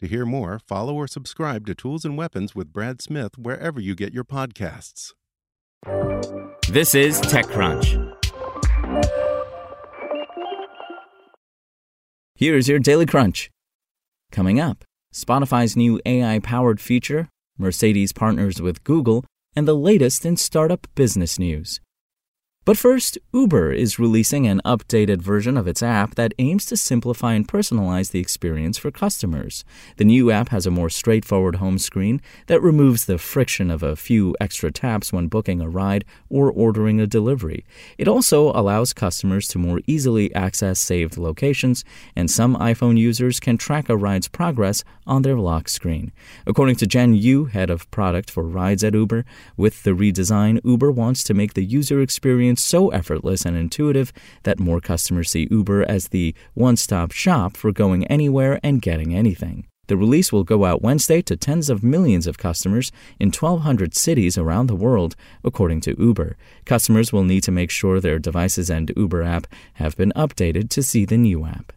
To hear more, follow or subscribe to Tools and Weapons with Brad Smith wherever you get your podcasts. This is TechCrunch. Here's your Daily Crunch. Coming up, Spotify's new AI powered feature, Mercedes partners with Google, and the latest in startup business news. But first, Uber is releasing an updated version of its app that aims to simplify and personalize the experience for customers. The new app has a more straightforward home screen that removes the friction of a few extra taps when booking a ride or ordering a delivery. It also allows customers to more easily access saved locations, and some iPhone users can track a ride's progress on their lock screen. According to Jen Yu, head of product for rides at Uber, with the redesign, Uber wants to make the user experience so effortless and intuitive that more customers see Uber as the one stop shop for going anywhere and getting anything. The release will go out Wednesday to tens of millions of customers in 1,200 cities around the world, according to Uber. Customers will need to make sure their devices and Uber app have been updated to see the new app.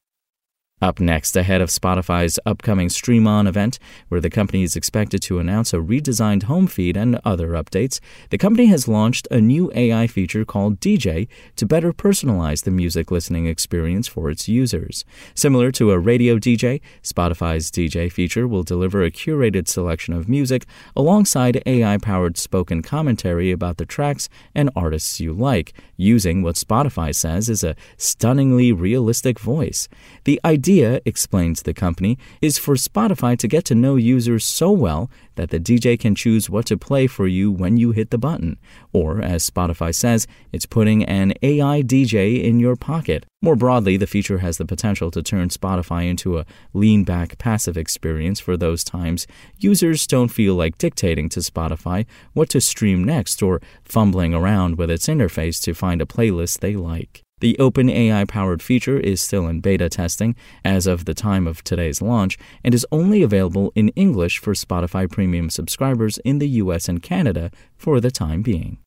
Up next, ahead of Spotify's upcoming Stream On event, where the company is expected to announce a redesigned home feed and other updates, the company has launched a new AI feature called DJ to better personalize the music listening experience for its users. Similar to a radio DJ, Spotify's DJ feature will deliver a curated selection of music alongside AI powered spoken commentary about the tracks and artists you like, using what Spotify says is a stunningly realistic voice. The idea idea, explains the company, is for Spotify to get to know users so well that the DJ can choose what to play for you when you hit the button. Or, as Spotify says, it's putting an AI DJ in your pocket. More broadly, the feature has the potential to turn Spotify into a lean back passive experience for those times users don't feel like dictating to Spotify what to stream next or fumbling around with its interface to find a playlist they like. The OpenAI powered feature is still in beta testing as of the time of today's launch and is only available in English for Spotify Premium subscribers in the US and Canada for the time being.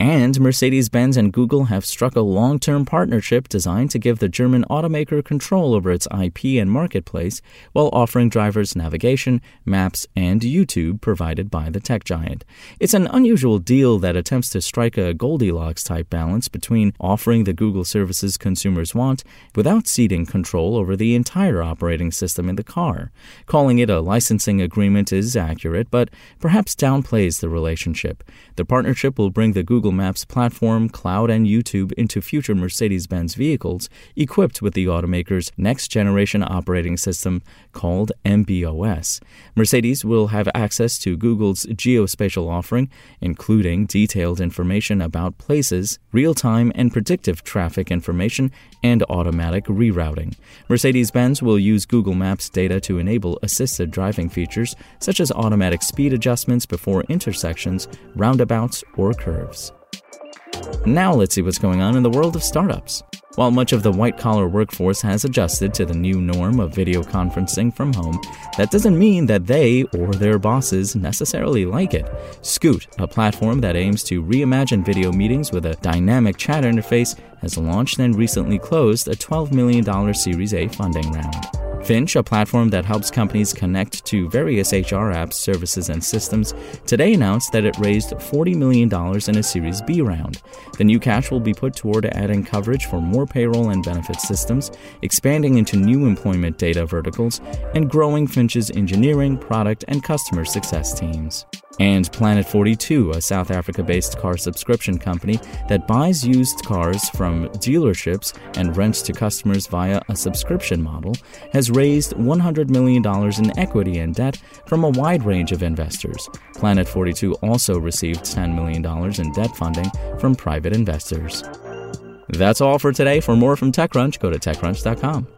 And Mercedes Benz and Google have struck a long term partnership designed to give the German automaker control over its IP and marketplace while offering drivers navigation, maps, and YouTube provided by the tech giant. It's an unusual deal that attempts to strike a Goldilocks type balance between offering the Google services consumers want without ceding control over the entire operating system in the car. Calling it a licensing agreement is accurate, but perhaps downplays the relationship. The partnership will bring the Google Google Maps platform, cloud, and YouTube into future Mercedes Benz vehicles equipped with the automaker's next generation operating system called MBOS. Mercedes will have access to Google's geospatial offering, including detailed information about places, real time and predictive traffic information, and automatic rerouting. Mercedes Benz will use Google Maps data to enable assisted driving features such as automatic speed adjustments before intersections, roundabouts, or curves. Now let's see what's going on in the world of startups. While much of the white collar workforce has adjusted to the new norm of video conferencing from home, that doesn't mean that they or their bosses necessarily like it. Scoot, a platform that aims to reimagine video meetings with a dynamic chat interface, has launched and recently closed a $12 million Series A funding round. Finch, a platform that helps companies connect to various HR apps, services, and systems, today announced that it raised $40 million in a Series B round. The new cash will be put toward adding coverage for more payroll and benefit systems, expanding into new employment data verticals, and growing Finch's engineering, product, and customer success teams. And Planet 42, a South Africa based car subscription company that buys used cars from dealerships and rents to customers via a subscription model, has raised $100 million in equity and debt from a wide range of investors. Planet 42 also received $10 million in debt funding from private investors. That's all for today. For more from TechCrunch, go to TechCrunch.com.